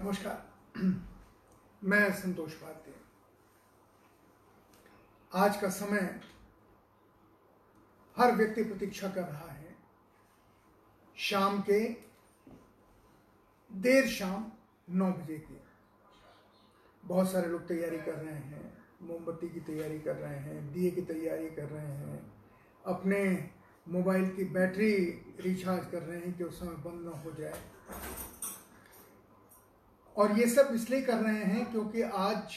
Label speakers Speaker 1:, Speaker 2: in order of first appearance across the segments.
Speaker 1: नमस्कार। मैं संतोष भारती। आज का समय हर व्यक्ति प्रतीक्षा कर रहा है। शाम के देर शाम नौ बजे की। बहुत सारे लोग तैयारी कर रहे हैं, मोमबत्ती की तैयारी कर रहे हैं, दिए की तैयारी कर रहे हैं। अपने मोबाइल की बैटरी रिचार्ज कर रहे हैं कि उस समय बंद ना हो जाए। और ये सब इसलिए कर रहे हैं क्योंकि आज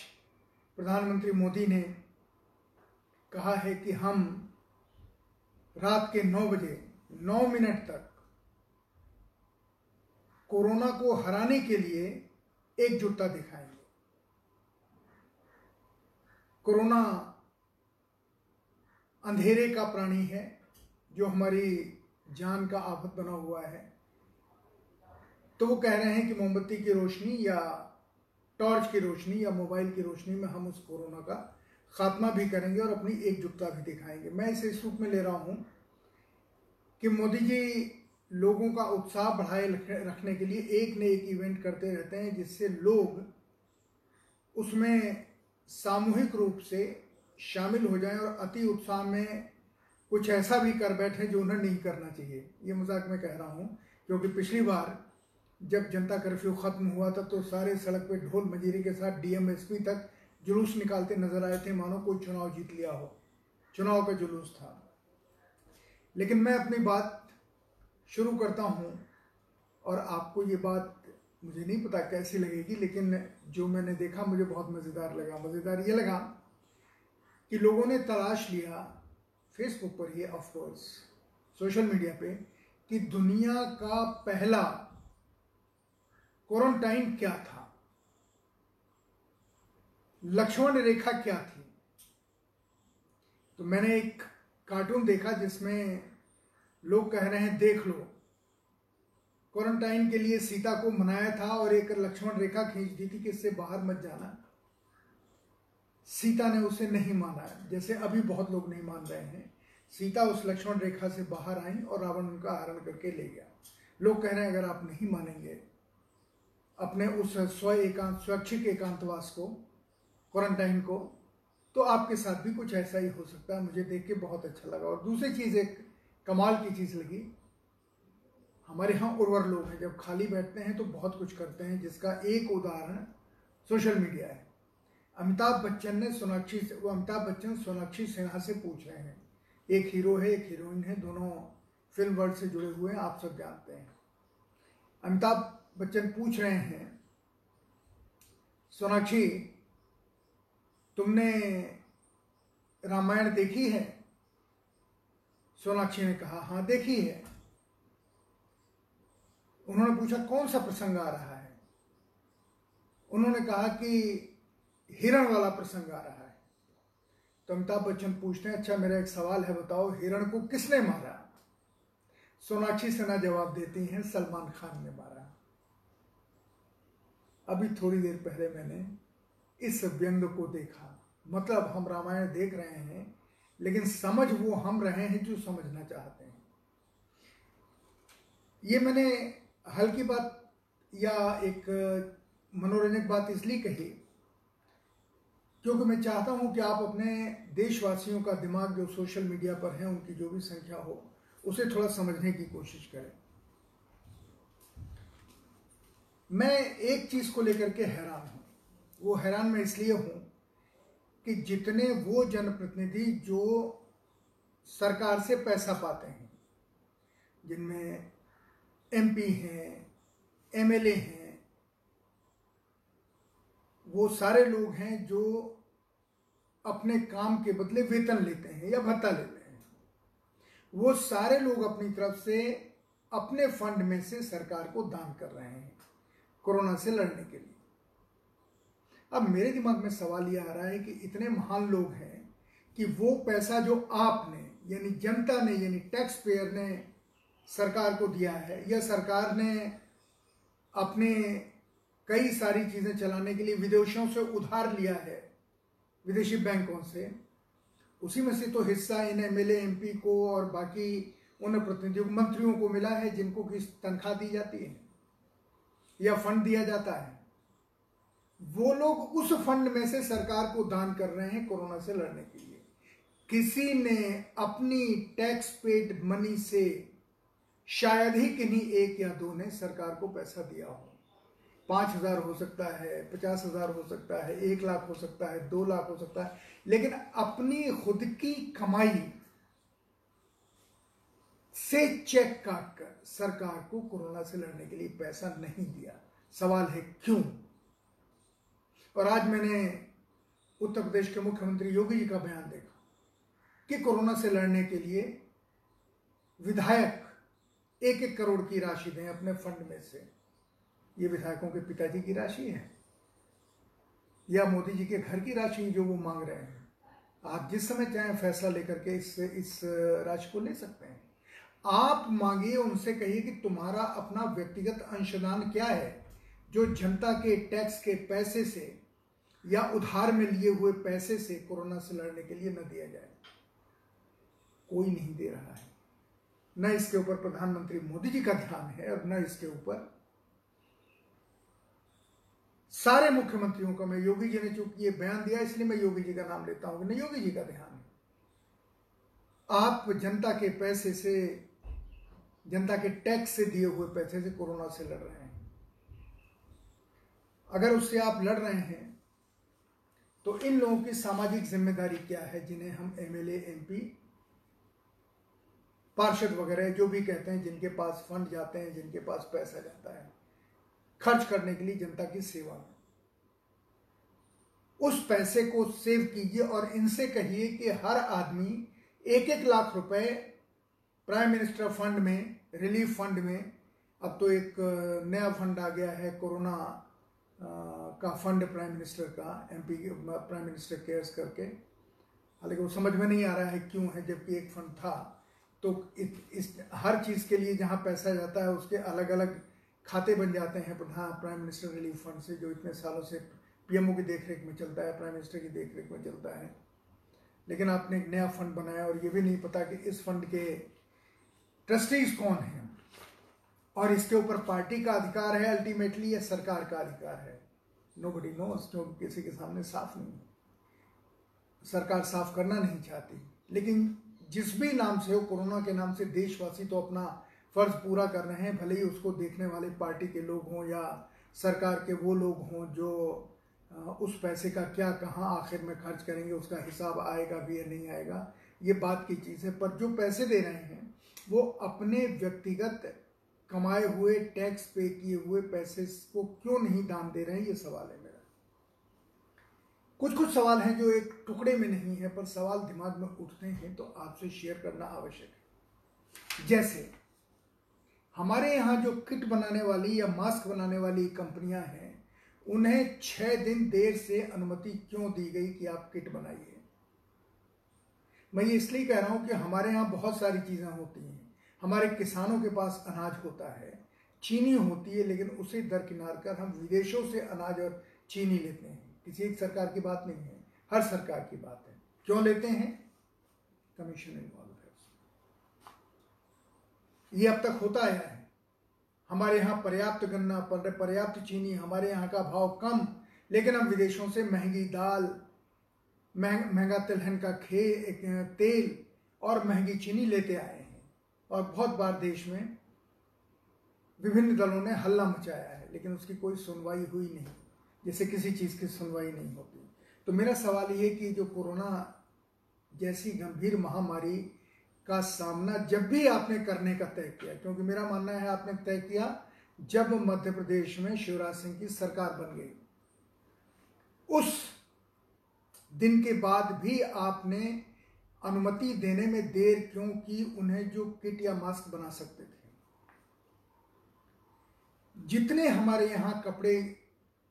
Speaker 1: प्रधानमंत्री मोदी ने कहा है कि हम रात के नौ बजे, नौ मिनट तक कोरोना को हराने के लिए एकजुटता दिखाएँगे। कोरोना अंधेरे का प्राणी है, जो हमारी जान का आफत बना हुआ है। तो वो कह रहे हैं कि मोमबत्ती की रोशनी या टॉर्च की रोशनी या मोबाइल की रोशनी में हम उस कोरोना का खात्मा भी करेंगे और अपनी एकजुटता भी दिखाएँगे। मैं इसे इस रूप में ले रहा हूँ कि मोदी जी लोगों का उत्साह बढ़ाए रखने के लिए एक न एक इवेंट करते रहते हैं जिससे लोग उसमें सामूहिक रूप से शामिल हो जाएँ और अति उत्साह में कुछ ऐसा भी कर बैठे जो उन्हें नहीं करना चाहिए। ये मज़ाक मैं कह रहा हूँ, क्योंकि पिछली बार जब जनता कर्फ्यू खत्म हुआ था तो सारे सड़क पे ढोल मजीरे के साथ डीएमएसपी तक जुलूस निकालते नज़र आए थे मानो कोई चुनाव जीत लिया हो। चुनाव का जुलूस था। लेकिन मैं अपनी बात शुरू करता हूँ, और आपको ये बात मुझे नहीं पता कैसी लगेगी, लेकिन जो मैंने देखा, मुझे बहुत मज़ेदार लगा। मज़ेदार ये लगा कि लोगों ने तलाश लिया फेसबुक पर ही ऑफकोर्स सोशल मीडिया पे, कि दुनिया का पहला क्वारंटाइन क्या था? लक्ष्मण रेखा क्या थी? तो मैंने एक कार्टून देखा जिसमें लोग कह रहे हैं, देख लो। क्वारंटाइन के लिए सीता को मनाया था और एक लक्ष्मण रेखा खींच दी थी कि इससे बाहर मत जाना। सीता ने उसे नहीं माना, जैसे अभी बहुत लोग नहीं मान रहे हैं। सीता उस लक्ष्मण रेखा से बाहर आई और रावण उनका हरण करके ले गया। लोग कह रहे हैं, अगर आप नहीं मानेंगे अपने उस स्व एकांत, स्वैच्छिक एकांतवास को क्वारंटाइन को तो आपके साथ भी कुछ ऐसा ही हो सकता है। मुझे देख के बहुत अच्छा लगा। और दूसरी चीज़, एक कमाल की चीज़ लगी। हमारे यहाँ उर्वर लोग हैं। जब खाली बैठते हैं तो बहुत कुछ करते हैं, जिसका एक उदाहरण सोशल मीडिया है। अमिताभ बच्चन ने सोनाक्षी वो अमिताभ बच्चन सोनाक्षी सिन्हा से पूछ रहे हैं। एक हीरो है, एक हीरोइन है, दोनों फ़िल्म वर्ल्ड से जुड़े हुए हैं, आप सब जानते हैं। अमिताभ बच्चन पूछ रहे हैं, सोनाक्षी, तुमने रामायण देखी है? सोनाक्षी ने कहा हाँ देखी है। उन्होंने पूछा, कौन सा प्रसंग आ रहा है? उन्होंने कहा कि हिरण वाला प्रसंग आ रहा है। तो अमिताभ बच्चन पूछते हैं अच्छा मेरा एक सवाल है, बताओ, हिरण को किसने मारा? सोनाक्षी सिन्हा जवाब देती हैं, सलमान खान ने मारा। अभी थोड़ी देर पहले मैंने इस व्यंग को देखा। मतलब हम रामायण देख रहे हैं, लेकिन समझ वो हम रहे हैं जो समझना चाहते हैं। ये मैंने हल्की बात या एक मनोरंजक बात इसलिए कही, क्योंकि मैं चाहता हूँ कि आप अपने देशवासियों का दिमाग जो सोशल मीडिया पर है, उनकी जो भी संख्या हो, उसे थोड़ा समझने की कोशिश करें। मैं एक चीज़ को लेकर के हैरान हूँ। वो हैरान मैं इसलिए हूँ कि जितने वो जनप्रतिनिधि जो सरकार से पैसा पाते हैं, जिनमें एमपी हैं एमएलए हैं, वो सारे लोग हैं जो अपने काम के बदले वेतन लेते हैं या भत्ता लेते हैं। वो सारे लोग अपनी तरफ़ से अपने फंड में से सरकार को दान कर रहे हैं। कोरोना से लड़ने के लिए। अब मेरे दिमाग में सवाल यह आ रहा है कि इतने महान लोग हैं कि वो पैसा जो आपने, यानी जनता ने, यानी टैक्स पेयर ने सरकार को दिया है, या सरकार ने अपने कई सारी चीज़ें चलाने के लिए विदेशों से उधार लिया है, विदेशी बैंकों से, उसी में से तो हिस्सा इन एम एल को और बाकी उन प्रतिनिधियों मंत्रियों को मिला है जिनको की तनख्वाह दी जाती है। या फंड दिया जाता है। वो लोग उस फंड में से सरकार को दान कर रहे हैं कोरोना से लड़ने के लिए। किसी ने अपनी टैक्स पेड मनी से शायद ही किन्हीं एक या दो ने सरकार को पैसा दिया हो। पाँच हज़ार हो सकता है, पचास हज़ार हो सकता है, एक लाख हो सकता है, दो लाख हो सकता है। लेकिन अपनी खुद की कमाई से चेक काट कर सरकार को कोरोना से लड़ने के लिए पैसा नहीं दिया। सवाल है क्यों? और आज मैंने उत्तर प्रदेश के मुख्यमंत्री योगी जी का बयान देखा कि कोरोना से लड़ने के लिए विधायक एक एक करोड़ की राशि दें अपने फंड में से। ये विधायकों के पिताजी की राशि है, या मोदी जी के घर की राशि जो वो मांग रहे हैं। आप जिस समय चाहें फैसला लेकर के इस इस राशि को ले सकते हैं। आप मांगिए उनसे कहिए कि तुम्हारा अपना व्यक्तिगत अंशदान क्या है, जो जनता के टैक्स के पैसे से या उधार में लिए हुए पैसे से कोरोना से लड़ने के लिए न दिया जाए। कोई नहीं दे रहा है। न इसके ऊपर प्रधानमंत्री मोदी जी का ध्यान है और न इसके ऊपर सारे मुख्यमंत्रियों का। मैं योगी जी ने चूँकि ये बयान दिया, इसलिए मैं योगी जी का नाम लेता हूँ न योगी जी का ध्यान है। आप जनता के पैसे से जनता के टैक्स से दिए हुए पैसे से कोरोना से लड़ रहे हैं। अगर उससे आप लड़ रहे हैं तो इन लोगों की सामाजिक ज़िम्मेदारी क्या है जिन्हें हम एमएलए एमपी पार्षद वगैरह, जो भी कहते हैं, जिनके पास फंड जाते हैं, जिनके पास पैसा जाता है, खर्च करने के लिए जनता की सेवा में। उस पैसे को सेव कीजिए और इनसे कहिए कि हर आदमी एक एक लाख रुपए प्राइम मिनिस्टर फंड में रिलीफ फंड में। अब तो एक नया फंड आ गया है कोरोना का फंड प्राइम मिनिस्टर का एमपी प्राइम मिनिस्टर केयर्स करके। हालाँकि वो समझ में नहीं आ रहा है क्यों है जबकि एक फंड था। तो इत, इस हर चीज़ के लिए जहाँ पैसा जाता है उसके अलग अलग खाते बन जाते हैं। प्रधान प्राइम मिनिस्टर रिलीफ फंड से जो इतने सालों से पीएमओ की देखरेख में चलता है प्राइम मिनिस्टर की देखरेख में चलता है। लेकिन आपने एक नया फंड बनाया और ये भी नहीं पता कि इस फंड के ट्रस्टीज कौन है? और इसके ऊपर पार्टी का अधिकार है अल्टीमेटली या सरकार का अधिकार है? नो बडी नो जो किसी के सामने साफ़ नहीं है। सरकार साफ़ करना नहीं चाहती। लेकिन जिस भी नाम से हो, कोरोना के नाम से देशवासी तो अपना फ़र्ज़ पूरा कर रहे हैं, भले ही उसको देखने वाले पार्टी के लोग हों या सरकार के वो लोग हों जो उस पैसे का क्या, कहाँ आखिर में खर्च करेंगे, उसका हिसाब आएगा भी या नहीं आएगा, ये बात की चीज़ है। पर जो पैसे दे रहे हैं वो अपने व्यक्तिगत कमाए हुए टैक्स पे किए हुए पैसे को क्यों नहीं दान दे रहे हैं, ये सवाल है मेरा। कुछ कुछ सवाल हैं जो एक टुकड़े में नहीं है, पर सवाल दिमाग में उठते हैं तो आपसे शेयर करना आवश्यक है। जैसे, हमारे यहाँ जो किट बनाने वाली या मास्क बनाने वाली कंपनियाँ हैं, उन्हें छह दिन देर से अनुमति क्यों दी गई कि आप किट बनाइए? मैं ये इसलिए कह रहा हूँ कि हमारे यहाँ बहुत सारी चीज़ें होती हैं। हमारे किसानों के पास अनाज होता है, चीनी होती है, लेकिन उसे दरकिनार कर हम विदेशों से अनाज और चीनी लेते हैं। किसी एक सरकार की बात नहीं है, हर सरकार की बात है। क्यों लेते हैं? कमीशन इन्वॉल्व है ये अब तक होता आया है। हमारे यहाँ पर्याप्त गन्ना पर्याप्त चीनी, हमारे यहाँ का भाव कम, लेकिन हम विदेशों से महँगी दाल महँगा तिलहन का खे तेल और महँगी चीनी लेते आए हैं। और बहुत बार देश में विभिन्न दलों ने हल्ला मचाया है, लेकिन उसकी कोई सुनवाई हुई नहीं, जैसे किसी चीज़ की सुनवाई नहीं होती। तो मेरा सवाल ये कि जो कोरोना जैसी गंभीर महामारी का सामना जब भी आपने करने का तय किया, क्योंकि मेरा मानना है आपने तय किया जब मध्य प्रदेश में शिवराज सिंह की सरकार बन गई, उस दिन के बाद भी आपने अनुमति देने में देर क्यों की? उन्हें जो किट या मास्क बना सकते थे। जितने हमारे यहाँ कपड़े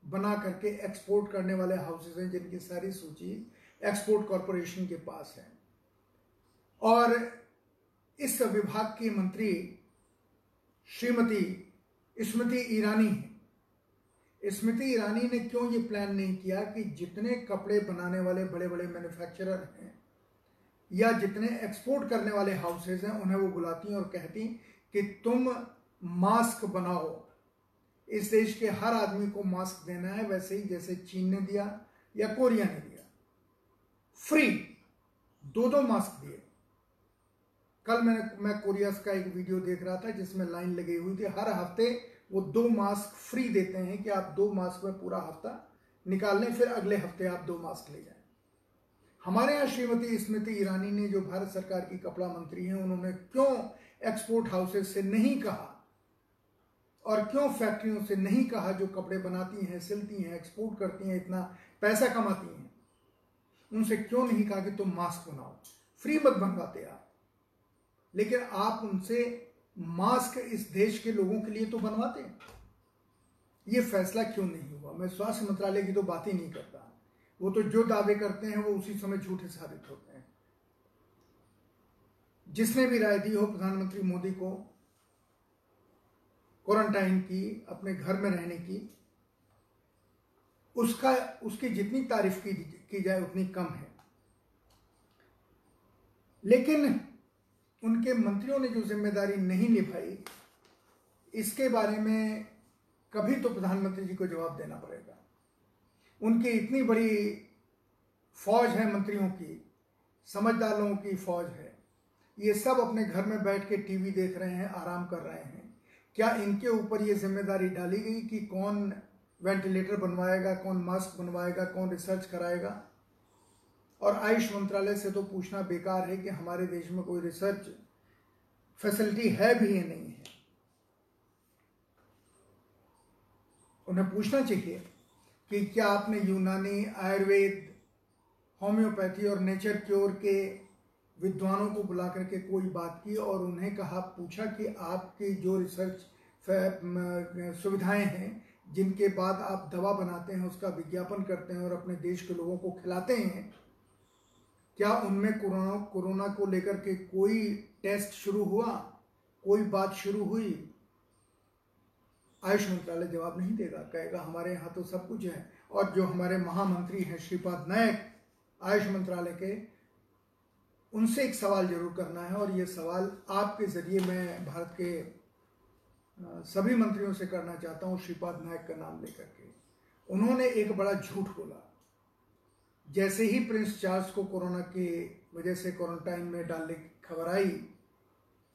Speaker 1: बना करके एक्सपोर्ट करने वाले हाउसेज हैं, जिनकी सारी सूची एक्सपोर्ट कॉरपोरेशन के पास है। और इस विभाग की मंत्री श्रीमती स्मृति ईरानी है। स्मृति ईरानी ने क्यों ये प्लान नहीं किया कि जितने कपड़े बनाने वाले बड़े बड़े मैन्युफैक्चरर हैं, या जितने एक्सपोर्ट करने वाले हाउसेज हैं, उन्हें वो बुलाती और कहती कि तुम मास्क बनाओ। इस देश के हर आदमी को मास्क देना है, वैसे ही जैसे चीन ने दिया या कोरिया ने दिया। फ्री दो दो मास्क दिए। कल मैंने, मैं कोरिया का एक वीडियो देख रहा था, जिसमें लाइन लगी हुई थी, हर हफ़्ते वो दो मास्क फ्री देते हैं कि आप दो मास्क में पूरा हफ़्ता निकाल लें, फिर अगले हफ़्ते आप दो मास्क ले जाएँ। हमारे यहाँ श्रीमती स्मृति ईरानी ने, जो भारत सरकार की कपड़ा मंत्री हैं, उन्होंने क्यों एक्सपोर्ट हाउसेज से नहीं कहा और क्यों फैक्ट्रियों से नहीं कहा जो कपड़े बनाती हैं, सिलती हैं एक्सपोर्ट करती हैं, इतना पैसा कमाती हैं? उनसे क्यों नहीं कहा कि तुम मास्क बनाओ? फ्री मत बनवाते आप। लेकिन आप उनसे मास्क इस देश के लोगों के लिए तो बनवाते हैं। ये फैसला क्यों नहीं हुआ? मैं स्वास्थ्य मंत्रालय की तो बात ही नहीं करता। वो तो जो दावे करते हैं, वो उसी समय झूठे साबित होते हैं। जिसने भी राय दी हो, प्रधानमंत्री मोदी को क्वारंटाइन की, अपने घर में रहने की, उसका, उसकी जितनी तारीफ़ की की जाए, उतनी कम है। लेकिन उनके मंत्रियों ने जो ज़िम्मेदारी नहीं निभाई, इसके बारे में कभी तो प्रधानमंत्री जी को जवाब देना पड़ेगा। उनकी इतनी बड़ी फौज है मंत्रियों की, समझदार लोगों की फौज है। ये सब अपने घर में बैठ के टीवी देख रहे हैं, आराम कर रहे हैं। क्या इनके ऊपर ये ज़िम्मेदारी डाली गई कि कौन वेंटिलेटर बनवाएगा, कौन मास्क बनवाएगा, कौन रिसर्च कराएगा? और आयुष मंत्रालय से तो पूछना बेकार है कि हमारे देश में कोई रिसर्च फैसिलिटी है भी या नहीं है। उन्हें पूछना चाहिए कि क्या आपने यूनानी, आयुर्वेद होम्योपैथी और नेचर क्योर के विद्वानों को बुला करके कोई बात की और उन्हें कहा, पूछा कि आपकी जो रिसर्च सुविधाएँ हैं, जिनके बाद आप दवा बनाते हैं, उसका विज्ञापन करते हैं और अपने देश के लोगों को खिलाते हैं क्या उनमें कोरोना कोरोना को लेकर के कोई टेस्ट शुरू हुआ? कोई बात शुरू हुई? आयुष मंत्रालय जवाब नहीं देगा, कहेगा, हमारे यहाँ तो सब कुछ है। और जो हमारे महामंत्री हैं, श्रीपाद नायक, आयुष मंत्रालय के, उनसे एक सवाल ज़रूर करना है, और ये सवाल आपके ज़रिए मैं भारत के सभी मंत्रियों से करना चाहता हूँ, श्रीपाद नायक का नाम लेकर के। उन्होंने एक बड़ा झूठ बोला। जैसे ही प्रिंस चार्ल्स को कोरोना की वजह से क्वारंटाइन में डालने की खबर आई,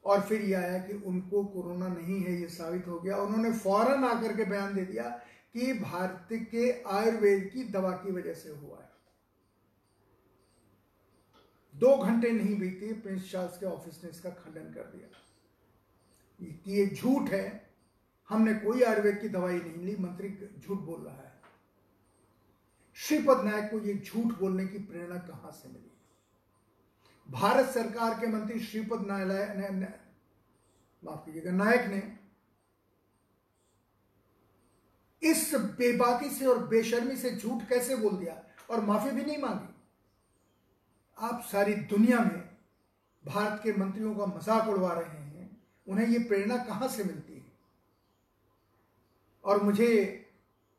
Speaker 1: और फिर यह आया कि उनको कोरोना नहीं है, ये साबित हो गया, उन्होंने फ़ौरन आकर के बयान दे दिया कि भारत के आयुर्वेद की दवा की वजह से हुआ है। दो घंटे नहीं बीते, प्रिंस चार्ल्स के ऑफ़िस ने इसका खंडन कर दिया। कि ये झूठ है, हमने कोई आयुर्वेद की दवाई नहीं ली, मंत्री झूठ बोल रहा है। श्रीपद नायक को यह झूठ बोलने की प्रेरणा कहाँ से मिली? भारत सरकार के मंत्री श्रीपद माफ़ कीजिएगा, नायक ने इस बेबाकी से और बेशर्मी से झूठ कैसे बोल दिया? और माफ़ी भी नहीं मांगी। आप सारी दुनिया में भारत के मंत्रियों का मज़ाक उड़वा रहे हैं। उन्हें यह प्रेरणा कहाँ से मिलती है? और मुझे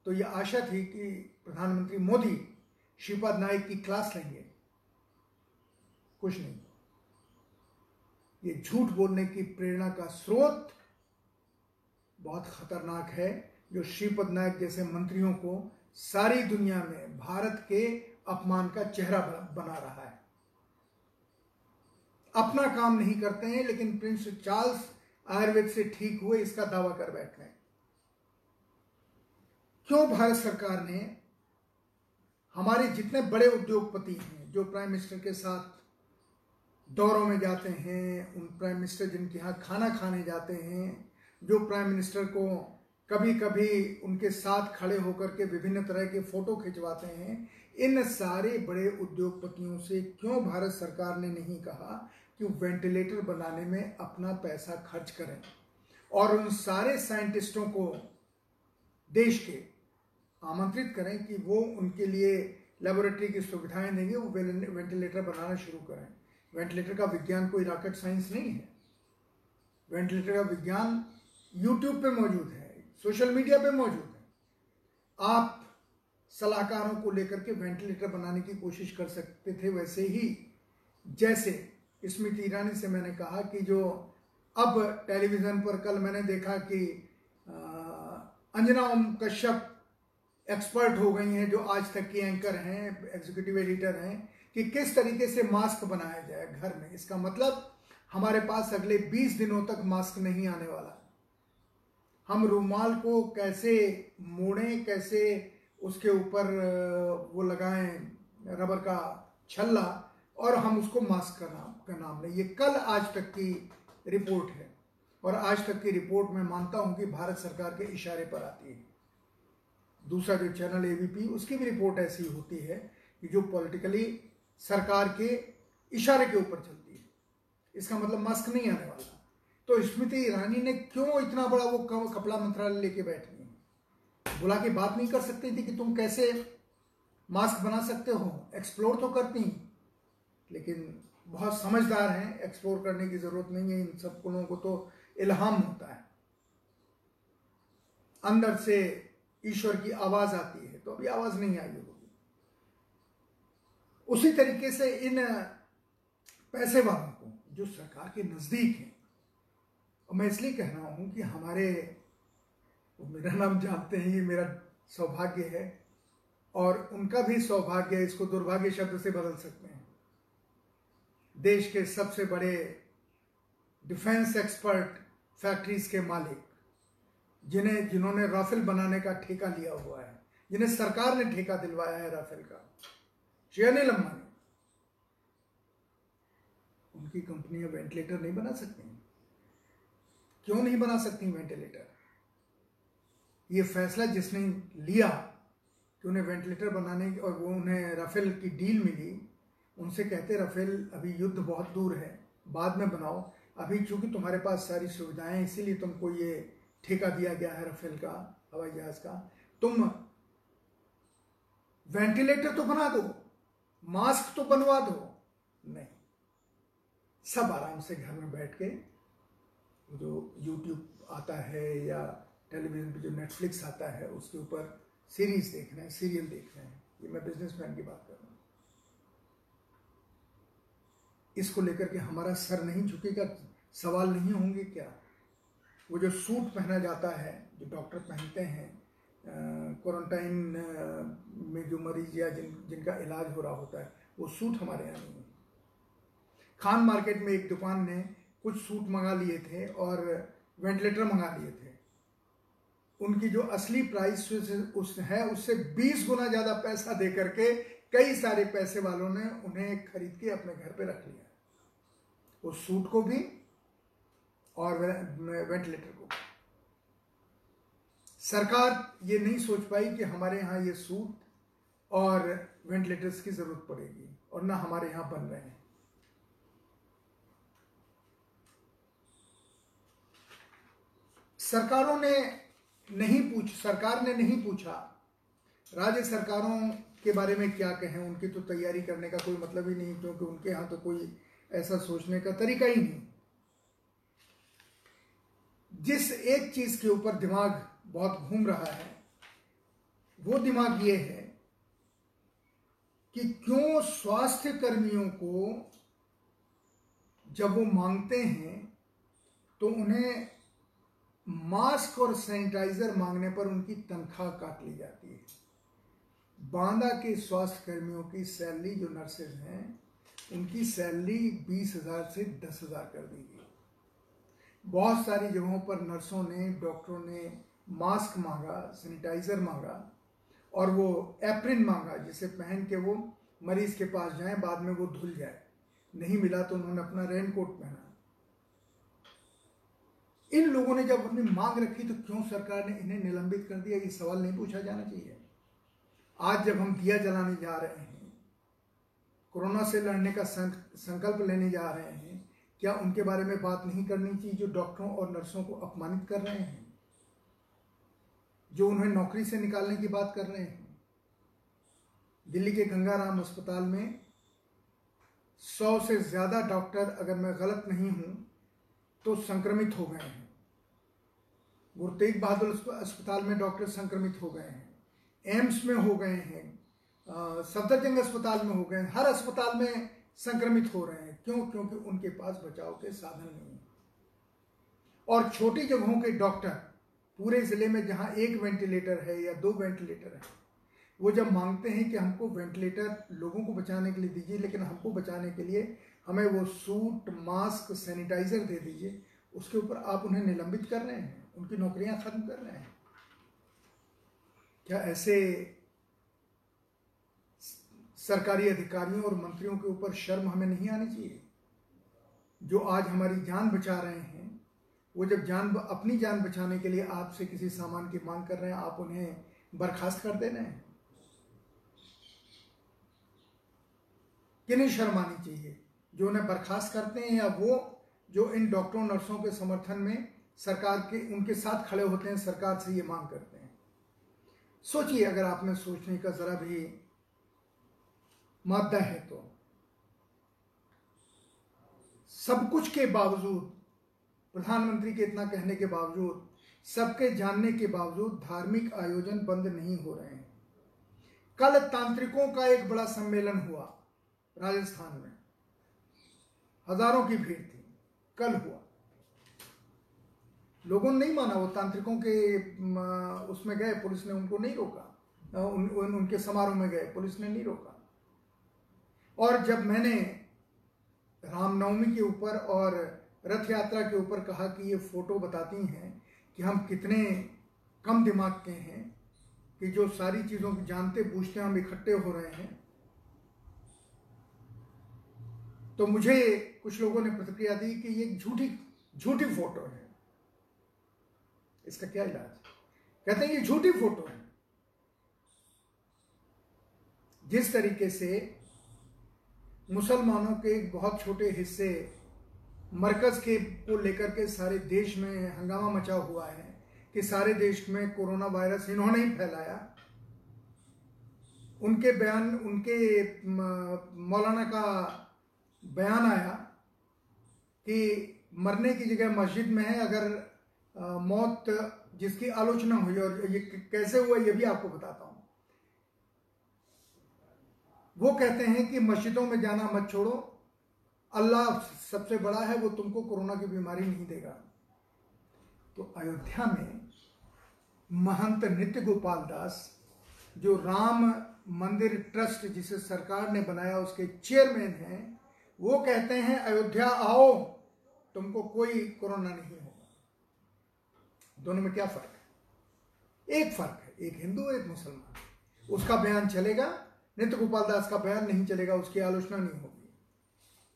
Speaker 1: तो यह आशा थी कि प्रधानमंत्री मोदी श्रीपाद नायक की क्लास लेंगे। कुछ नहीं। ये झूठ बोलने की प्रेरणा का स्रोत बहुत खतरनाक है, जो श्रीपद नायक जैसे मंत्रियों को सारी दुनिया में भारत के अपमान का चेहरा बना रहा है। अपना काम नहीं करते हैं, लेकिन प्रिंस चार्ल्स आयुर्वेद से ठीक हुए, इसका दावा कर बैठ रहे क्यों भारत सरकार ने हमारे जितने बड़े उद्योगपति हैं, जो प्राइम मिनिस्टर के साथ दौरों में जाते हैं, उन प्राइम मिनिस्टर जिनके यहाँ खाना खाने जाते हैं, जो प्राइम मिनिस्टर को कभी कभी उनके साथ खड़े होकर के विभिन्न तरह के फ़ोटो खिंचवाते हैं, इन सारे बड़े उद्योगपतियों से क्यों भारत सरकार ने नहीं कहा कि वेंटिलेटर बनाने में अपना पैसा खर्च करें? और उन सारे साइंटिस्टों को देश के आमंत्रित करें कि वो उनके लिए लेबोरेटरी की सुविधाएँ देंगे, वो वेंटिलेटर बनाना शुरू करें। वेंटिलेटर का विज्ञान कोई रॉकेट साइंस नहीं है। वेंटिलेटर का विज्ञान यूट्यूब पे मौजूद है सोशल मीडिया पे मौजूद है। आप सलाहकारों को लेकर के वेंटिलेटर बनाने की कोशिश कर सकते थे वैसे ही। जैसे स्मृति ईरानी से मैंने कहा कि जो अब टेलीविज़न पर कल मैंने देखा कि अंजना ओम कश्यप एक्सपर्ट हो गई हैं, जो आज तक की एंकर हैं एग्जीक्यूटिव एडिटर हैं, कि किस तरीके से मास्क बनाया जाए घर में। इसका मतलब हमारे पास अगले 20 दिनों तक मास्क नहीं आने वाला। हम रूमाल को कैसे मोड़ें, कैसे उसके ऊपर वो लगाएँ, रबर का छल्ला, और हम उसको मास्क का नाम का नाम लें। ये कल आज तक की रिपोर्ट है। और आज तक की रिपोर्ट में मानता हूँ कि भारत सरकार के इशारे पर आती है। दूसरा जो चैनल एबीपी उसकी भी रिपोर्ट ऐसी होती है कि जो पॉलिटिकली सरकार के इशारे के ऊपर चलती है। इसका मतलब मास्क नहीं आने वाला। तो स्मृति ईरानी ने क्यों इतना बड़ा वो कपड़ा मंत्रालय लेके बैठी है? बुला के बात नहीं कर सकती थी कि तुम कैसे मास्क बना सकते हो? एक्सप्लोर तो करती लेकिन बहुत समझदार हैं। एक्सप्लोर करने की ज़रूरत नहीं है। इन सब लोगों को तो इल्हाम होता है। अंदर से ईश्वर की आवाज़ आती है तो अभी आवाज़ नहीं आई होगी। उसी तरीके से इन पैसे वालों को, जो सरकार के नज़दीक हैं, और मैं इसलिए कह रहा हूँ कि हमारे, मेरा नाम जानते हैं, ये मेरा सौभाग्य है, और उनका भी सौभाग्य इसको दुर्भाग्य शब्द से बदल सकते हैं। देश के सबसे बड़े डिफेंस एक्सपर्ट फैक्ट्रीज के मालिक जिन्हें, जिन्होंने राफेल बनाने का ठेका लिया हुआ है, जिन्हें सरकार ने ठेका दिलवाया है राफेल का। शेयनिल अंबानी उनकी कंपनियाँ वेंटिलेटर नहीं बना सकती। क्यों नहीं बना सकती वेंटिलेटर? ये फैसला जिसने लिया कि उन्हें वेंटिलेटर बनाने और वो उन्हें राफेल की डील मिली, उनसे कहते, राफेल, अभी युद्ध बहुत दूर है, बाद में बनाओ। अभी चूँकि तुम्हारे पास सारी सुविधाएँ इसीलिए तुमको ये ठेका दिया गया है रफेल का, हवाई जहाज़ का। तुम वेंटिलेटर तो बना दो, मास्क तो बनवा दो। नहीं। सब आराम से घर में बैठ के जो यूट्यूब आता है या टेलीविज़न पे जो नेटफ्लिक्स आता है, उसके ऊपर सीरीज़ देख रहे हैं सीरियल देख रहे हैं। ये मैं बिजनेसमैन की बात कर रहा हूँ। इसको लेकर के हमारा सर नहीं झुकेगा, सवाल नहीं होंगे क्या? वो जो सूट पहना जाता है, जो डॉक्टर पहनते हैं क्वारंटाइन में जो मरीज़ या जिन, जिनका इलाज हो रहा होता है, वो सूट हमारे यहाँ नहीं है। खान मार्केट में एक दुकान ने कुछ सूट मंगा लिए थे और वेंटिलेटर मंगा लिए थे। उनकी जो असली प्राइस उस है, उससे 20 गुना ज़्यादा पैसा दे करके कई सारे पैसे वालों ने उन्हें खरीद के अपने घर पे रख लिया। उस सूट को भी और वेंटिलेटर को। सरकार ये नहीं सोच पाई कि हमारे यहाँ ये सूट और वेंटिलेटर्स की ज़रूरत पड़ेगी और ना हमारे यहाँ बन रहे हैं। सरकारों ने नहीं पूछ, सरकार ने नहीं पूछा, राज्य सरकारों के बारे में क्या कहें, उनकी तो तैयारी करने का कोई मतलब ही नहीं, क्योंकि उनके यहाँ तो कोई ऐसा सोचने का तरीका ही नहीं। जिस एक चीज़ के ऊपर दिमाग बहुत घूम रहा है, वो दिमाग ये है कि क्यों स्वास्थ्य कर्मियों को जब वो मांगते हैं तो उन्हें मास्क और सैनिटाइजर मांगने पर उनकी तनख्वाह काट ली जाती है। बांदा के स्वास्थ्य कर्मियों की सैलरी, जो नर्सेज हैं, उनकी सैलरी बीस हज़ार से दस हज़ार कर दी गई। बहुत सारी जगहों पर नर्सों ने, डॉक्टरों ने मास्क मांगा, सैनिटाइजर मांगा और वो एप्रिन मांगा जिसे पहन के वो मरीज़ के पास जाएँ, बाद में वो धुल जाए। नहीं मिला तो उन्होंने अपना रेनकोट पहना। इन लोगों ने जब अपनी मांग रखी तो क्यों सरकार ने इन्हें निलंबित कर दिया? ये सवाल नहीं पूछा जाना चाहिए। आज जब हम दिया जलाने जा रहे हैं, कोरोना से लड़ने का संकल्प लेने जा रहे हैं क्या उनके बारे में बात नहीं करनी चाहिए जो डॉक्टरों और नर्सों को अपमानित कर रहे हैं? जो उन्हें नौकरी से निकालने की बात कर रहे हैं? दिल्ली के गंगाराम अस्पताल में सौ से ज़्यादा डॉक्टर अगर मैं गलत नहीं हूँ तो संक्रमित हो गए हैं। गुरु तेग बहादुर अस्पताल में डॉक्टर संक्रमित हो गए हैं। एम्स में हो गए हैं। सफदरजंग अस्पताल में हो गए हैं। हर अस्पताल में संक्रमित हो रहे हैं। क्यों? क्योंकि उनके पास बचाव के साधन नहीं है। और छोटी जगहों के डॉक्टर, पूरे ज़िले में जहाँ एक वेंटिलेटर है या दो वेंटिलेटर है, वो जब मांगते हैं कि हमको वेंटिलेटर लोगों को बचाने के लिए दीजिए, लेकिन हमको बचाने के लिए हमें वो सूट, मास्क, सैनिटाइज़र दे दीजिए, उसके ऊपर आप उन्हें निलंबित कर रहे हैं, उनकी नौकरियाँ ख़त्म कर रहे हैं। क्या ऐसे सरकारी अधिकारियों और मंत्रियों के ऊपर शर्म हमें नहीं आनी चाहिए। जो आज हमारी जान बचा रहे हैं, वो जब जान अपनी जान बचाने के लिए आपसे किसी सामान की मांग कर रहे हैं, आप उन्हें बर्खास्त कर दे रहे हैं। किन्हें शर्म आनी चाहिए? जो उन्हें बर्खास्त करते हैं या वो, जो इन डॉक्टरों, नर्सों के समर्थन में सरकार के, उनके साथ खड़े होते हैं, सरकार से ये मांग करते हैं। सोचिए, अगर आप में सोचने का जरा भी मादा है तो। सब कुछ के बावजूद प्रधानमंत्री के इतना कहने के बावजूद सबके जानने के बावजूद धार्मिक आयोजन बंद नहीं हो रहे हैं। कल तांत्रिकों का एक बड़ा सम्मेलन हुआ राजस्थान में। हज़ारों की भीड़ थी। कल हुआ। लोगों ने नहीं माना वो तांत्रिकों के उसमें गए पुलिस ने उनको नहीं रोका। उन, उन, उनके समारोह में गए पुलिस ने नहीं रोका। और जब मैंने रामनवमी के ऊपर और रथ यात्रा के ऊपर कहा कि ये फ़ोटो बताती हैं कि हम कितने कम दिमाग के हैं, कि जो सारी चीज़ों की जानते, बूझते, हम इकट्ठे हो रहे हैं तो मुझे कुछ लोगों ने प्रतिक्रिया दी कि ये झूठी झूठी फ़ोटो है। इसका क्या इलाज? कहते हैं, ये झूठी फ़ोटो है। जिस तरीके से मुसलमानों के एक बहुत छोटे हिस्से मरकज के को लेकर के सारे देश में हंगामा मचा हुआ है कि सारे देश में कोरोना वायरस इन्होंने ही फैलाया। उनके बयान, उनके मौलाना का बयान आया कि मरने की जगह मस्जिद में है, अगर मौत जिसकी आलोचना हुई और ये कैसे हुआ, ये भी आपको बताता हूँ। वो कहते हैं कि मस्जिदों में जाना मत छोड़ो। अल्लाह सबसे बड़ा है, वो तुमको कोरोना की बीमारी नहीं देगा। तो अयोध्या में महंत नित्य गोपाल दास, जो राम मंदिर ट्रस्ट जिसे सरकार ने बनाया, उसके चेयरमैन हैं, वो कहते हैं, अयोध्या आओ, तुमको कोई कोरोना नहीं होगा। दोनों में क्या फ़र्क है? एक फ़र्क है, एक हिंदू, एक मुसलमान। उसका बयान चलेगा नित्य गोपाल दास का बयान नहीं चलेगा, उसकी आलोचना नहीं होगी।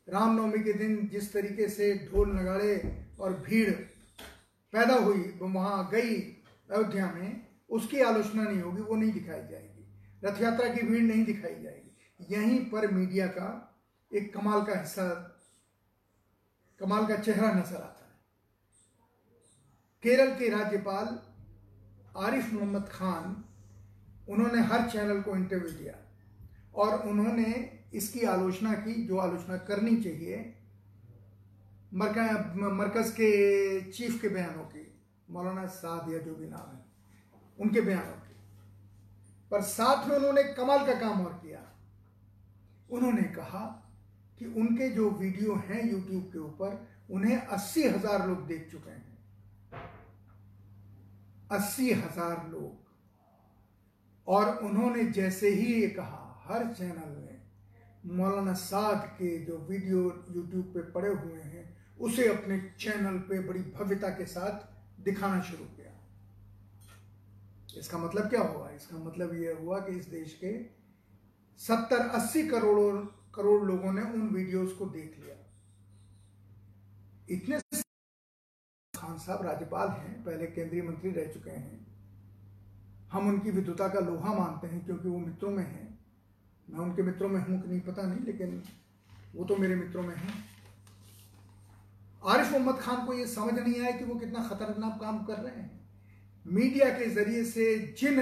Speaker 1: रामनवमी के दिन जिस तरीके से ढोल नगाड़े और भीड़ पैदा हुई वहाँ गई अयोध्या में, उसकी आलोचना नहीं होगी, वो नहीं दिखाई जाएगी। रथ यात्रा की भीड़ नहीं दिखाई जाएगी। यहीं पर मीडिया का एक कमाल का हिस्सा, कमाल का चेहरा नज़र आता है। केरल के राज्यपाल आरिफ मोहम्मद खान, उन्होंने हर चैनल को इंटरव्यू दिया। और उन्होंने इसकी आलोचना की, जो आलोचना करनी चाहिए मरकज के चीफ के बयानों की, मौलाना साद या जो भी नाम है, उनके बयानों की। पर साथ में उन्होंने कमाल का काम और किया। उन्होंने कहा कि उनके जो वीडियो हैं यूट्यूब के ऊपर, उन्हें अस्सी हज़ार लोग देख चुके हैं। अस्सी हज़ार लोग। और उन्होंने जैसे ही ये कहा हर चैनल में मौलाना साद के जो वीडियो यूट्यूब पे पड़े हुए हैं, उसे अपने चैनल पे बड़ी भव्यता के साथ दिखाना शुरू किया। इसका मतलब क्या हुआ? इसका मतलब यह हुआ कि इस देश के सत्तर अस्सी करोड़ करोड़ लोगों ने उन वीडियोस को देख लिया। इतने खान साहब राज्यपाल हैं, पहले केंद्रीय मंत्री रह चुके हैं। हम उनकी विद्वता का लोहा मानते हैं, क्योंकि वो मित्रों में हैं। मैं उनके मित्रों में हूँ कि नहीं पता नहीं, लेकिन वो तो मेरे मित्रों में हैं। आरिफ मोहम्मद खान को ये समझ नहीं आया कि वो कितना खतरनाक काम कर रहे हैं। मीडिया के ज़रिए से जिन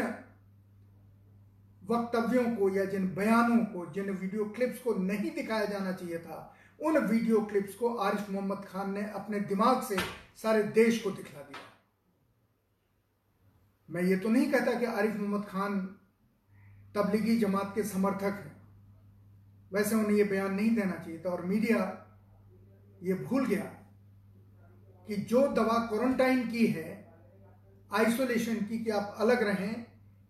Speaker 1: वक्तव्यों को या जिन बयानों को, जिन वीडियो क्लिप्स को नहीं दिखाया जाना चाहिए था, उन वीडियो क्लिप्स को आरिफ मोहम्मद खान ने अपने दिमाग से सारे देश को दिखला दिया। मैं ये तो नहीं कहता कि आरिफ मोहम्मद खान तबलीगी जमात के समर्थक हैं। वैसे उन्हें यह बयान नहीं देना चाहिए था और मीडिया ये भूल गया कि जो दवा क्वारंटाइन की है, आइसोलेशन की कि आप अलग रहें,